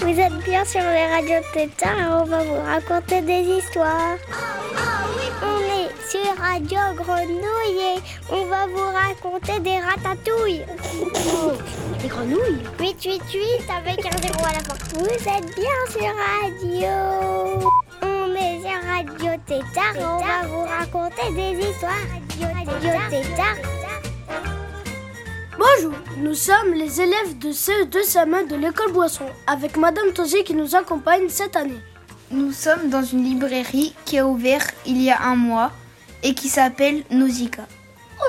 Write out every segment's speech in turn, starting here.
Vous êtes bien sur les radios Tétard et on va vous raconter des histoires. On est sur Radio Grenouille et on va vous raconter des ratatouilles. Des grenouilles 888 avec un zéro à la fin. Vous êtes bien sur Radio. Tétard on va vous raconter des histoires. Radio Tétard. Bonjour, nous sommes les élèves de CE2 Samin de l'école Boisson avec Madame Tosi qui nous accompagne cette année. Nous sommes dans une librairie qui a ouvert il y a un mois et qui s'appelle Nausicaa.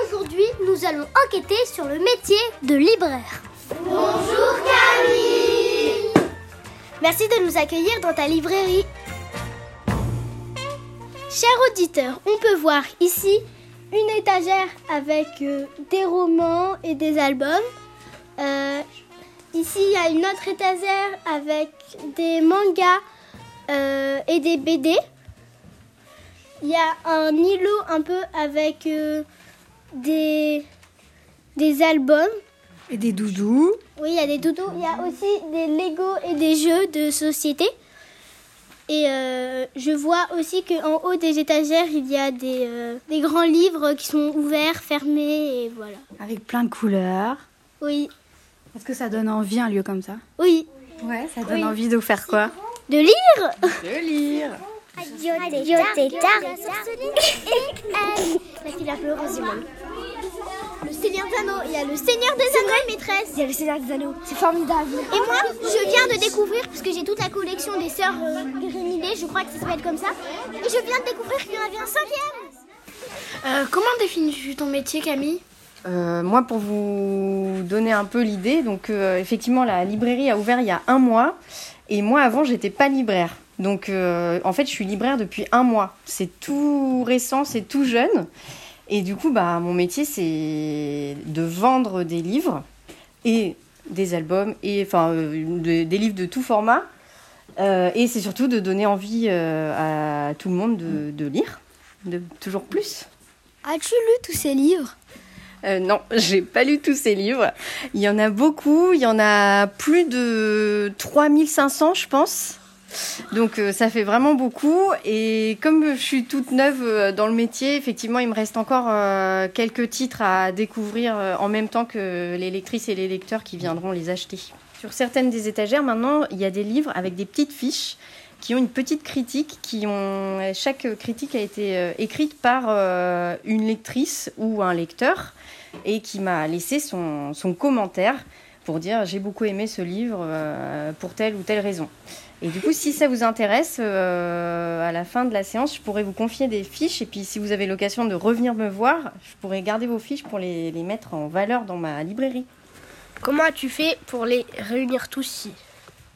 Aujourd'hui, nous allons enquêter sur le métier de libraire. Bonjour Camille Merci de nous accueillir dans ta librairie. Chers auditeurs, on peut voir ici une étagère avec euh, des romans et des albums. Euh, ici, il y a une autre étagère avec des mangas euh, et des BD. Il y a un îlot un peu avec des, des albums. Et des doudous. Oui, il y a des doudous. Il y a aussi des Lego et des jeux de société. Et euh, je vois aussi qu'en haut des étagères, il y a des, euh, des grands livres qui sont ouverts, fermés, et voilà. Avec plein de couleurs. Oui, Est-ce que ça donne envie un lieu comme ça? Oui. Ouais, ça donne envie de faire quoi? De lire. De lire. Radio Seigneur des Anneaux, il y a le Seigneur des Anneaux, maîtresse. Il y a le Seigneur des Anneaux, c'est formidable. Et moi, je viens de découvrir, parce que j'ai toute la collection des sœurs euh, Grimillet, je crois que ça s'appelle comme ça. Et je viens de découvrir qu'il y en avait un cinquième. Euh, comment définis-tu ton métier Camille Euh, moi, pour vous donner un peu l'idée, donc euh, effectivement, la librairie a ouvert il y a un mois. Et moi, avant, j'étais pas libraire. Donc, euh, en fait, je suis libraire depuis un mois. C'est tout récent, c'est tout jeune. Et du coup, bah, mon métier, c'est de vendre des livres et des albums, et enfin, euh, de- des livres de tout format. Euh, et c'est surtout de donner envie euh, à tout le monde de, de lire, de toujours plus. As-tu lu tous ces livres? Euh, non, j'ai pas lu tous ces livres. Il y en a beaucoup, il y en a plus de 3500, je pense. Donc euh, ça fait vraiment beaucoup. Et comme je suis toute neuve euh, dans le métier, effectivement, il me reste encore euh, quelques titres à découvrir en même temps que les lectrices et les lecteurs qui viendront les acheter. Sur certaines des étagères, maintenant, il y a des livres avec des petites fiches qui ont une petite critique, qui ont chaque critique a été écrite par une lectrice ou un lecteur et qui m'a laissé son, commentaire pour dire j'ai beaucoup aimé ce livre pour telle ou telle raison. Et du coup, si ça vous intéresse, euh, à la fin de la séance, je pourrais vous confier des fiches. Et puis, si vous avez l'occasion de revenir me voir, je pourrais garder vos fiches pour les, les mettre en valeur dans ma librairie. Comment as-tu fait pour les réunir tous ici?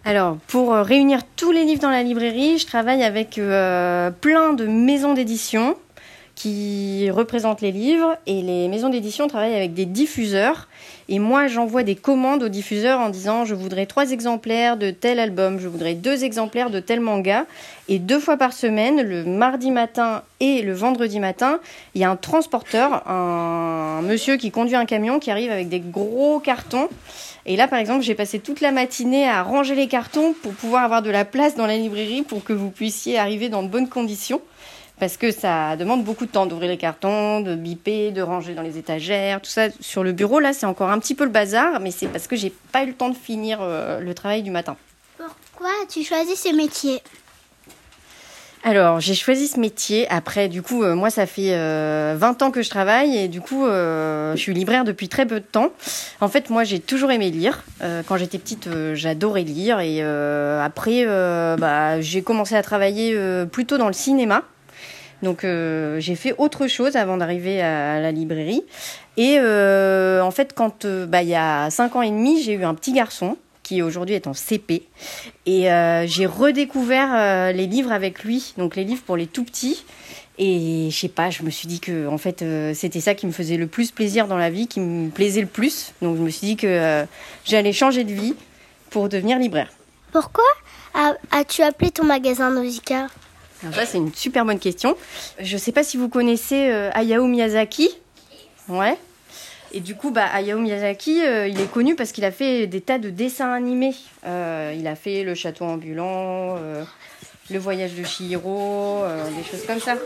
Alors, pour euh, réunir tous les livres dans la librairie, je travaille avec euh, plein de maisons d'édition qui représentent les livres et les maisons d'édition travaillent avec des diffuseurs. Et moi, j'envoie des commandes aux diffuseurs en disant je voudrais trois exemplaires de tel album, je voudrais deux exemplaires de tel manga. Et deux fois par semaine, le mardi matin et le vendredi matin, il y a un transporteur, un monsieur qui conduit un camion qui arrive avec des gros cartons. Et là, par exemple, j'ai passé toute la matinée à ranger les cartons pour pouvoir avoir de la place dans la librairie pour que vous puissiez arriver dans de bonnes conditions. Parce que ça demande beaucoup de temps d'ouvrir les cartons, de biper, de ranger dans les étagères, tout ça. Sur le bureau, là, c'est encore un petit peu le bazar, mais c'est parce que j'ai pas eu le temps de finir euh, le travail du matin. Pourquoi as-tu choisi ce métier? Alors, j'ai choisi ce métier. Après, du coup, euh, moi, ça fait euh, 20 ans que je travaille et du coup, euh, je suis libraire depuis très peu de temps. En fait, moi, j'ai toujours aimé lire. Quand j'étais petite, j'adorais lire et après, bah, j'ai commencé à travailler plutôt dans le cinéma. Donc, euh, j'ai fait autre chose avant d'arriver à la librairie. Et euh, en fait, quand euh, bah, il y a 5 ans et demi, j'ai eu un petit garçon qui aujourd'hui est en CP. Et j'ai redécouvert les livres avec lui, donc les livres pour les tout petits. Et je sais pas, je me suis dit que en fait c'était ça qui me faisait le plus plaisir dans la vie, qui me plaisait le plus. Donc je me suis dit que j'allais changer de vie pour devenir libraire. Pourquoi as- as-tu appelé ton magasin Nausicaa? Ça, c'est une super bonne question. Je ne sais pas si vous connaissez euh, Hayao Miyazaki. Ouais. Et du coup, bah, Hayao Miyazaki, euh, il est connu parce qu'il a fait des tas de dessins animés. Euh, il a fait Le Château ambulant, Le Voyage de Chihiro, des choses comme ça.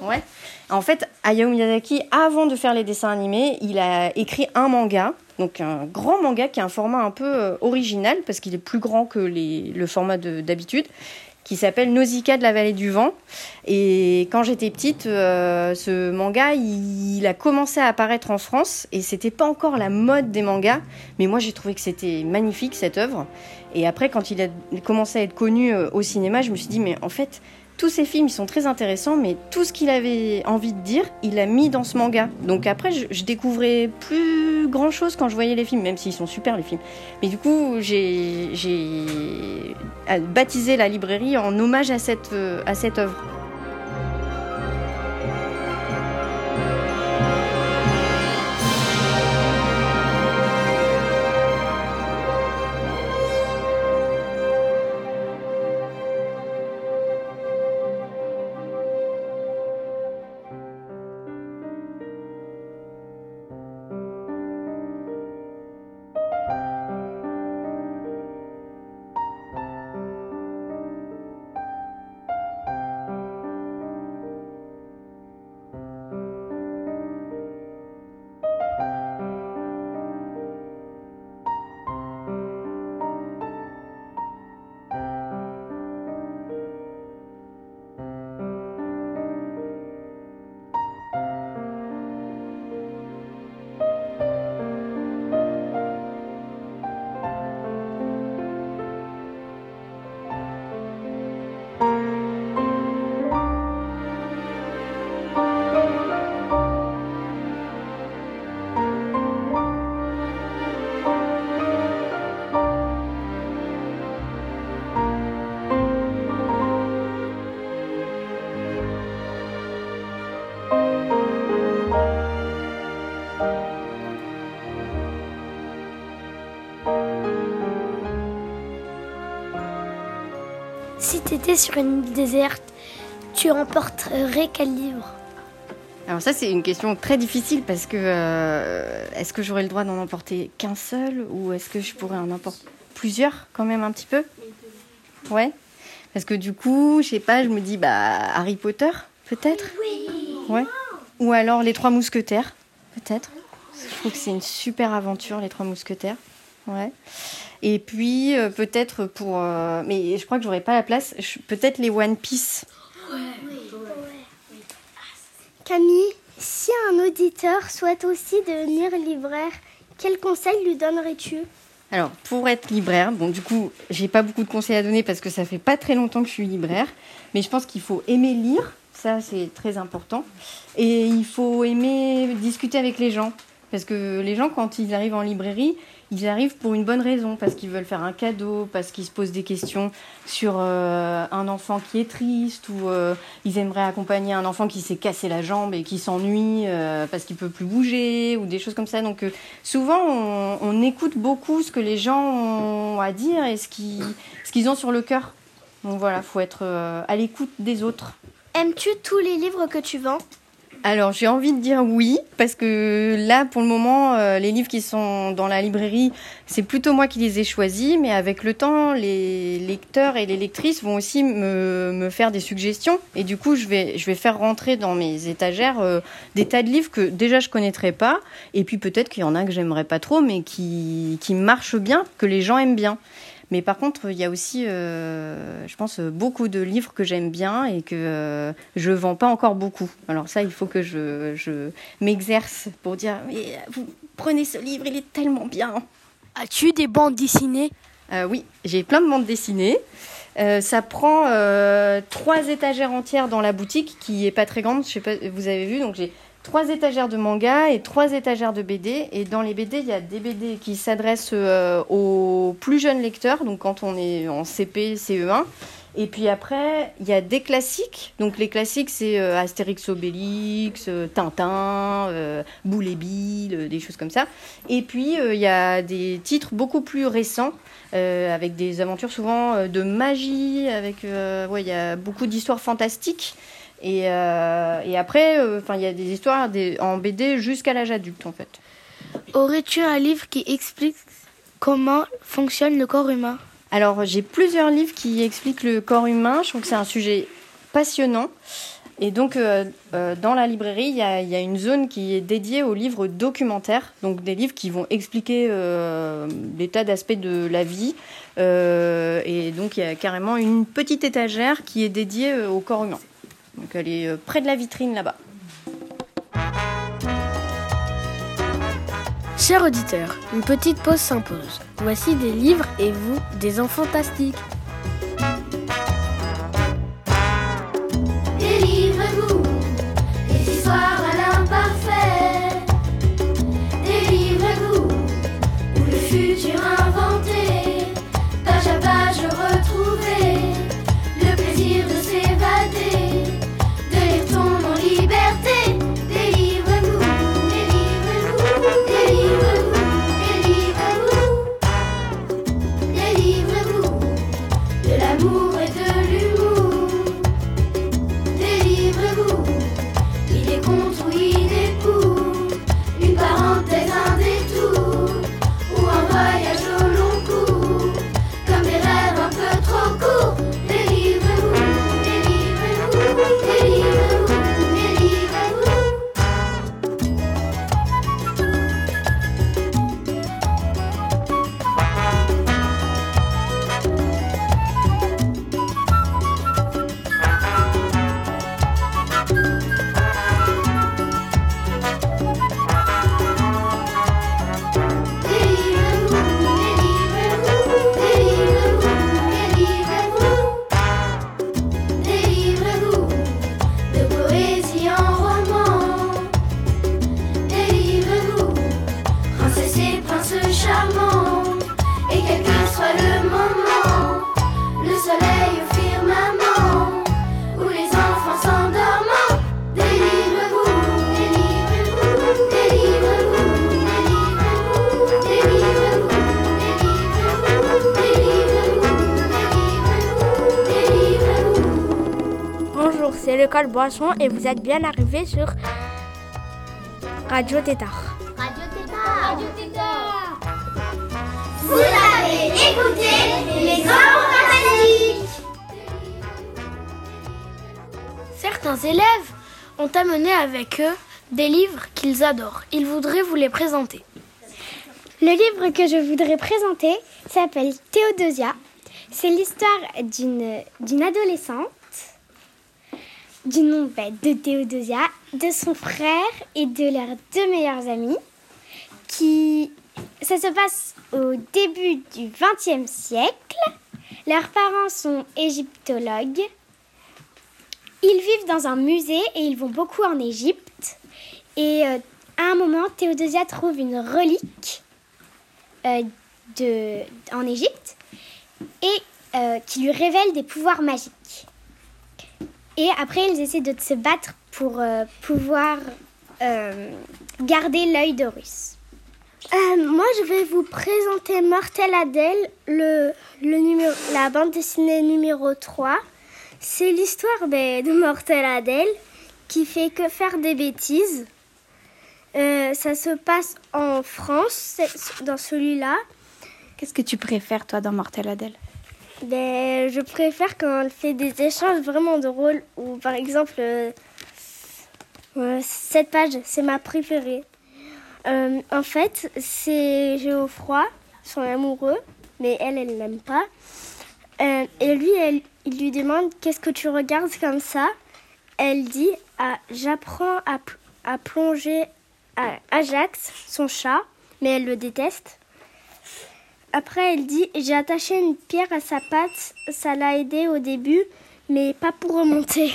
Ouais. En fait, Hayao Miyazaki, avant de faire les dessins animés, il a écrit un manga, donc un grand manga qui a un format un peu original parce qu'il est plus grand que le format d'habitude qui s'appelle Nausicaa de la vallée du vent. Et quand j'étais petite, euh, ce manga, il, a commencé à apparaître en France et c'était pas encore la mode des mangas, mais moi j'ai trouvé que c'était magnifique cette œuvre. Et après, quand il a commencé à être connu euh, au cinéma, je me suis dit, mais en fait, tous ces films, ils sont très intéressants, mais tout ce qu'il avait envie de dire, il l'a mis dans ce manga. Donc après, je, découvrais plus grand chose quand je voyais les films, même s'ils sont super les films. Mais du coup, j'ai baptisé la librairie en hommage à cette, euh, à cette œuvre. Si tu étais sur une île déserte, tu emporterais quel livre? Alors ça c'est une question très difficile parce que euh, est-ce que j'aurais le droit d'en emporter qu'un seul ou est-ce que je pourrais en emporter plusieurs quand même un petit peu? Ouais. Parce que du coup, je sais pas, je me dis bah Harry Potter peut-être? Oui. Ouais. Ou alors les trois mousquetaires peut-être? Je trouve que c'est une super aventure les trois mousquetaires. Ouais. Et puis euh, peut-être pour, euh, mais je crois que j'aurais pas la place. Peut-être les One Piece. Camille, si un auditeur souhaite aussi devenir libraire, quel conseil lui donnerais-tu? Alors, pour être libraire, bon, du coup, j'ai pas beaucoup de conseils à donner parce que ça fait pas très longtemps que je suis libraire, mais je pense qu'il faut aimer lire, ça c'est très important, et il faut aimer discuter avec les gens, parce que les gens, quand ils arrivent en librairie, ils arrivent pour une bonne raison, parce qu'ils veulent faire un cadeau, parce qu'ils se posent des questions sur euh, un enfant qui est triste, ou euh, ils aimeraient accompagner un enfant qui s'est cassé la jambe et qui s'ennuie euh, parce qu'il peut plus bouger, ou des choses comme ça. Donc souvent, on, écoute beaucoup ce que les gens ont à dire et ce qu'ils, ont sur le cœur. Donc voilà, faut être à l'écoute des autres. Aimes-tu tous les livres que tu vends? Alors j'ai envie de dire oui, parce que là pour le moment, euh, les livres qui sont dans la librairie, c'est plutôt moi qui les ai choisis, mais avec le temps, les lecteurs et les lectrices vont aussi me, me faire des suggestions, et du coup je vais, je vais faire rentrer dans mes étagères euh, des tas de livres que déjà je connaîtrais pas, et puis peut-être qu'il y en a que j'aimerais pas trop, mais qui, qui marchent bien, que les gens aiment bien. Mais par contre, il y a aussi, euh, je pense, beaucoup de livres que j'aime bien et que euh, je vends pas encore beaucoup. Alors ça, il faut que je, je m'exerce pour dire, mais vous prenez ce livre, il est tellement bien. As-tu des bandes dessinées? Euh, Oui, j'ai plein de bandes dessinées. ça prend trois étagères entières dans la boutique qui est pas très grande. Je sais pas, vous avez vu, donc j'ai trois étagères de manga et trois étagères de BD. Et dans les BD, il y a des BD qui s'adressent euh, aux plus jeunes lecteurs, donc quand on est en CP, CE1, Et puis après, il y a des classiques. Donc les classiques, c'est euh, Astérix Obélix, euh, Tintin, euh, Boule et Bill, euh, des choses comme ça. Et puis il y a des titres beaucoup plus récents, avec des aventures souvent de magie, avec ouais, il y a beaucoup d'histoires fantastiques. Et, euh, et après, euh, enfin, il y a des histoires des, en BD jusqu'à l'âge adulte, en fait. Aurais-tu un livre qui explique comment fonctionne le corps humain? Alors, j'ai plusieurs livres qui expliquent le corps humain. Je trouve que c'est un sujet passionnant. Et donc, euh, euh, dans la librairie, il y, a, il y a une zone qui est dédiée aux livres documentaires, donc des livres qui vont expliquer euh, des tas d'aspects de la vie. Et donc, il y a carrément une petite étagère qui est dédiée au corps humain. Donc, elle est euh, près de la vitrine là-bas. Chers auditeurs, une petite pause s'impose. Voici des livres et vous, des enfants fantastiques. Délivrez-vous des histoires à l'imparfait. Délivrez-vous ou le futur Bonjour, c'est l'école Boisson et vous êtes bien arrivés sur Radio Tétard. Radio Tétard. Radio Tétard. Vous avez écouté les enfants fantastiques. Certains élèves ont amené avec eux des livres qu'ils adorent. Ils voudraient vous les présenter. Le livre que je voudrais présenter s'appelle Théodosia. C'est l'histoire d'une d'une adolescente du nom bah, de Théodosia, de son frère et de leurs deux meilleurs amis. Qui, ça se passe au début du XXe siècle. Leurs parents sont égyptologues. Ils vivent dans un musée et ils vont beaucoup en Égypte. Et euh, à un moment, Théodosia trouve une relique euh, en Égypte et euh, qui lui révèle des pouvoirs magiques. Et après, ils essaient de se battre pour euh, pouvoir euh, garder l'œil d'Horus. Euh, moi, je vais vous présenter Mortel Adèle, le, le numéro, la bande dessinée numéro 3. C'est l'histoire ben, de Mortel Adèle qui fait que faire des bêtises. Euh, ça se passe en France, dans celui-là. Qu'est-ce que tu préfères, toi, dans Mortel Adèle? Ben, je préfère quand elle fait des échanges vraiment drôles. Ou par exemple, euh, cette page, c'est ma préférée. Euh, en fait, c'est Geoffroy, son amoureux, mais elle, elle l'aime pas. Euh, et lui, elle, il lui demande Qu'est-ce que tu regardes comme ça? Elle dit Ah, J'apprends à, à plonger à Ajax, son chat, mais elle le déteste. Après, elle dit J'ai attaché une pierre à sa patte, ça l'a aidé au début, mais pas pour remonter.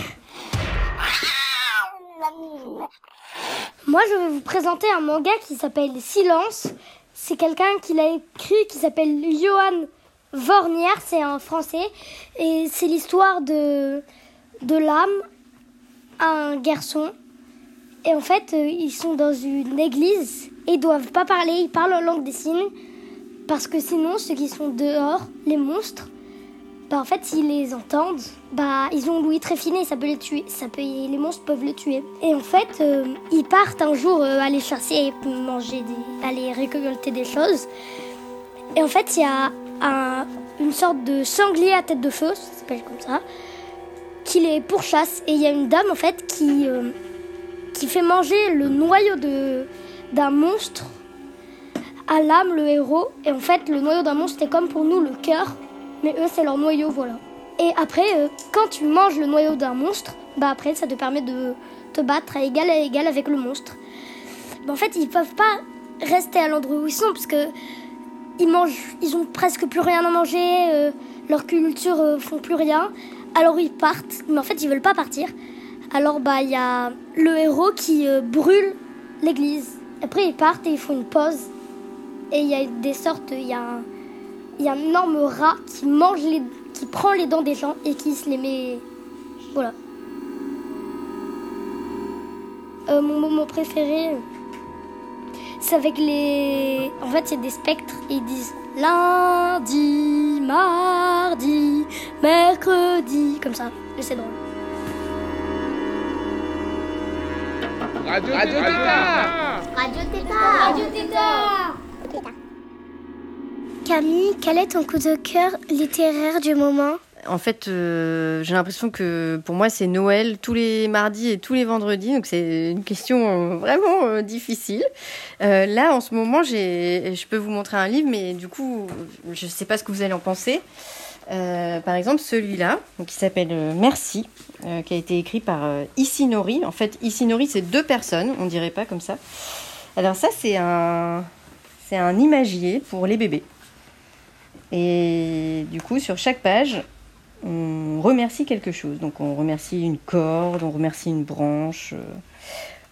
Moi, je vais vous présenter un manga qui s'appelle Silence. C'est quelqu'un qui l'a écrit qui s'appelle Johan Vornière, c'est en français. Et c'est l'histoire de, de l'âme, un garçon. Et en fait, euh, ils sont dans une église et ils doivent pas parler, ils parlent en langue des signes. Parce que sinon, ceux qui sont dehors, les monstres, bah en fait, s'ils les entendent, bah ils ont l'ouïe très fine et ça peut les tuer. Ça peut, les monstres peuvent le tuer. Et en fait, euh, ils partent un jour euh, aller chasser et manger, aller récolter des choses. Et en fait, il y a un- une sorte de sanglier à tête de feu, ça s'appelle comme ça, qui les pourchasse. Et il y a une dame en fait qui euh, qui fait manger le noyau d'un monstre l'âme, le héros. Et en fait, le noyau d'un monstre, c'est comme pour nous le cœur, mais eux, c'est leur noyau, voilà. Et après, euh, quand tu manges le noyau d'un monstre, bah après, ça te permet de te battre à égal à égal avec le monstre. En fait, ils peuvent pas rester à l'endroit où ils sont, parce que ils mangent, ils ont presque plus rien à manger, euh, leur culture euh, font plus rien. Alors ils partent, mais en fait, ils veulent pas partir. Alors bah il y a le héros qui euh, brûle l'église. Après ils partent et ils font une pause. Et il y a des sortes, il y a un, il y a un énorme rat qui mange les, qui prend les dents des gens et qui se les met, voilà. Euh, mon moment préféré, c'est avec les, en fait il y a des spectres et ils disent lundi, mardi, mercredi, comme ça. Et c'est drôle. Radio, Radio Tétard. Radio Tétard. Radio Tétard. Camille, quel est ton coup de cœur littéraire du moment? En fait, euh, j'ai l'impression que pour moi, c'est Noël tous les mardis et tous les vendredis. Donc, c'est une question euh, vraiment euh, difficile. Là, en ce moment, je peux vous montrer un livre, mais du coup, je ne sais pas ce que vous allez en penser. Par exemple, celui-là, qui s'appelle Merci, qui a été écrit par Isinori. En fait, Isinori, c'est deux personnes, on dirait pas comme ça. Alors ça, c'est un, c'est un imagier pour les bébés. Et du coup, sur chaque page, on remercie quelque chose. Donc on remercie une corde, on remercie une branche. euh.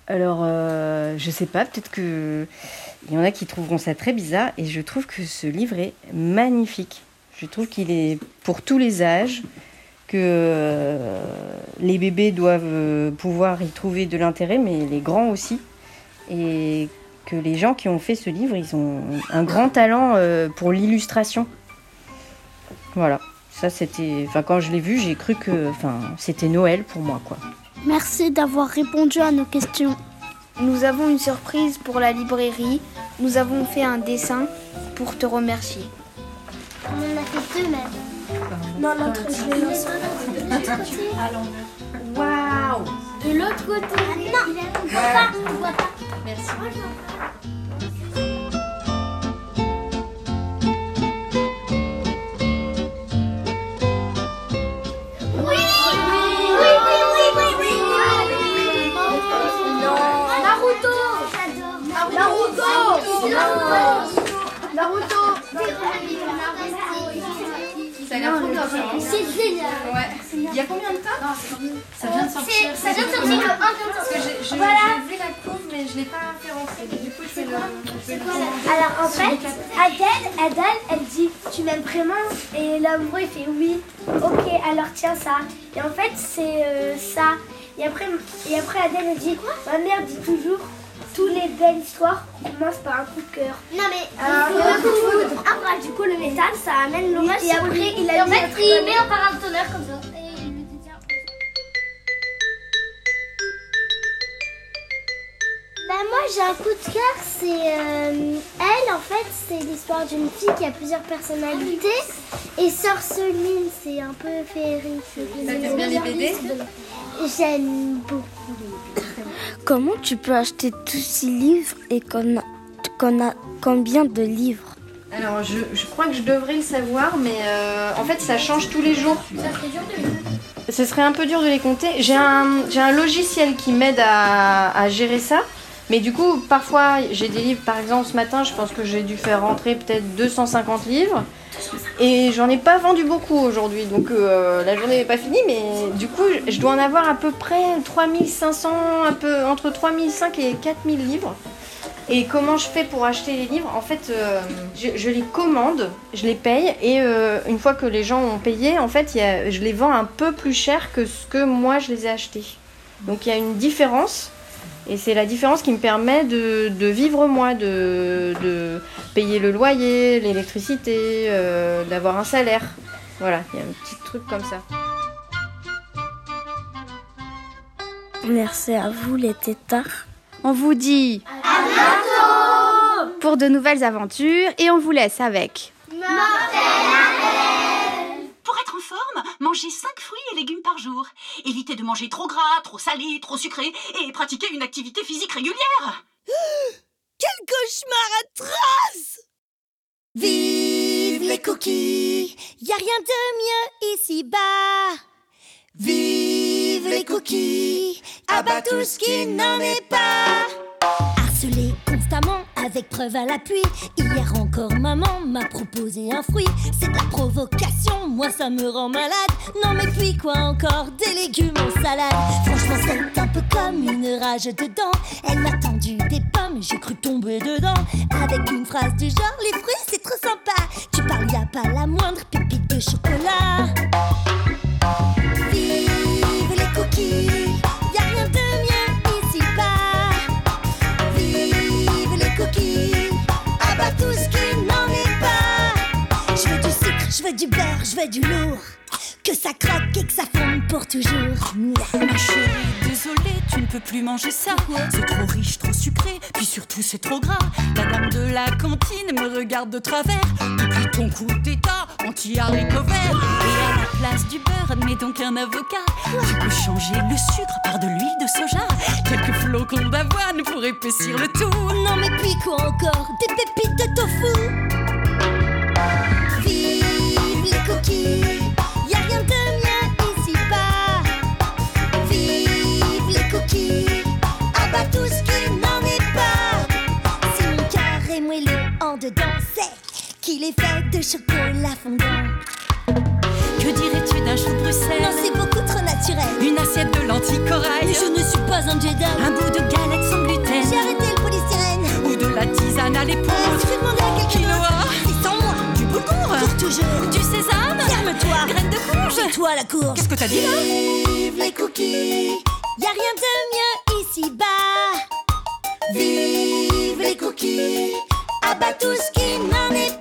Alors, euh, je sais pas, peut-être que il y en a qui trouveront ça très bizarre. Et je trouve que ce livre est magnifique. Je trouve qu'il est pour tous les âges, que euh, les bébés doivent euh, pouvoir y trouver de l'intérêt, mais les grands aussi. Et que les gens qui ont fait ce livre, ils ont un grand talent pour l'illustration. Voilà. Ça, c'était. Enfin, quand je l'ai vu, j'ai cru que. Enfin, c'était Noël pour moi, quoi. Merci d'avoir répondu à nos questions. Nous avons une surprise pour la librairie. Nous avons fait un dessin pour te remercier. On en a fait deux même. Non, l'autre, je l'ai lancé. Waouh De l'autre côté. Non, on voit pas, on voit pas. Merci. C'est génial. Ouais. Il y a combien de temps? Ça vient de sortir. Ça vient de sortir le 1 Parce que j'ai vu la couve, mais je l'ai pas fait rentrer. Du coup, je vais le. Alors en fait, Adèle, Adèle, elle dit tu m'aimes vraiment? Et l'amoureux il fait oui. Ok, alors tiens ça. Et en fait c'est euh, ça. Et après, et après Adèle elle dit ma mère dit toujours tous les belles histoires commencent par un coup de cœur. Non mais Un il faut coup de foudre. Après du coup le métal ça amène l'orage. Et après, il a en dit fait un il met un paratonnerre comme ça. Et il lui dit tiens. Bah moi j'ai un coup de cœur, c'est euh, elle en fait, c'est l'histoire d'une fille qui a plusieurs personnalités et Sorceline, c'est un peu féerique. T'aimes bien les BD J'aime beaucoup. Comment tu peux acheter tous ces livres et qu'on a, qu'on a combien de livres Alors, je, je crois que je devrais le savoir, mais euh, en fait, ça change tous les jours. Ce serait un peu dur de les compter. J'ai un, j'ai un logiciel qui m'aide à, à gérer ça. Mais du coup, parfois, j'ai des livres, par exemple, ce matin, je pense que j'ai dû faire rentrer peut-être 250 livres. Et j'en ai pas vendu beaucoup aujourd'hui, donc euh, la journée n'est pas finie, mais du coup, je dois en avoir à peu près 3500, un peu entre 3500 et 4000 livres. Et comment je fais pour acheter les livres? En fait, euh, je, les commande, je les paye et euh, une fois que les gens ont payé, en fait, je les vends un peu plus cher que ce que moi je les ai achetés. Donc il y a une différence. Et c'est la différence qui me permet de, de vivre moi, de, de payer le loyer, l'électricité, euh, d'avoir un salaire. Voilà, il y a un petit truc comme ça. Merci à vous les tétards. On vous dit pour de nouvelles aventures et on vous laisse avec forme, mangez 5 fruits et légumes par jour. Évitez de manger trop gras, trop salé, trop sucré et pratiquez une activité physique régulière. Quel cauchemar atroce! Vive les cookies! Y a rien de mieux ici-bas Vive les cookies! Abat tout ce qui n'en est pas. Harcelé constamment avec preuve à l'appui Hier encore maman m'a proposé un fruit. C'est de la provocation, moi ça me rend malade. Non mais puis quoi encore Des légumes en salade. Franchement c'est un peu comme une rage dedans Elle m'a tendu des pommes, j'ai cru tomber dedans. Avec une phrase du genre Les fruits c'est trop sympa. Tu parles y a pas la moindre pépite de chocolat je veux du lourd Que ça croque et que ça fonde pour toujours Ma chérie, désolée, tu ne peux plus manger ça. C'est trop riche, trop sucré, puis surtout c'est trop gras. La dame de la cantine me regarde de travers. Depuis ton coup d'état, anti-haricot vert. Et à la place du beurre, mets donc un avocat. Tu peux changer le sucre par de l'huile de soja. Quelques flocons d'avoine pour épaissir le tout. Non mais puis quoi encore Des pépites de tofu qu'il est fait de chocolat fondant. Que dirais-tu d'un chou de Bruxelles? Non c'est beaucoup trop naturel. Une assiette de lentilles corail. Mais je ne suis pas un Jedi. Un bout de galette sans gluten. J'ai arrêté le polystyrène. Ou de la tisane à l'épaule Tu fais demander à quelqu'un Quinoa C'est sans moi? Du boulgour Pour toujours. Du sésame. Ferme-toi. Graines de courge. Toi la courge. Qu'est-ce que t'as dit là? Vive les cookies. Y a rien de mieux ici-bas. Vive les cookies. Abat tout ce qui n'en est pas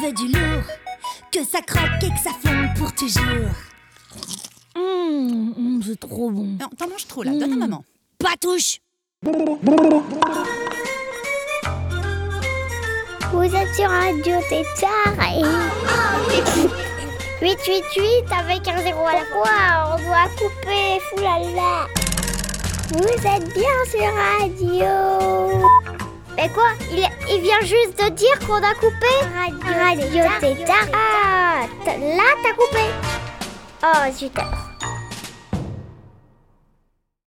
je veux du lourd Que ça croque et que ça fonde pour toujours Mmh, mmh, c'est trop bon. Non, t'en manges trop là, donne à maman. Pas touche Vous êtes sur Radio Tétard et... 888 avec un zéro à la fois, on doit couper, foulala. Vous êtes bien sur Radio. Mais quoi il, il vient juste de dire qu'on a coupé Radio, Radio Tétard. Ah, là t'as coupé. Oh zut.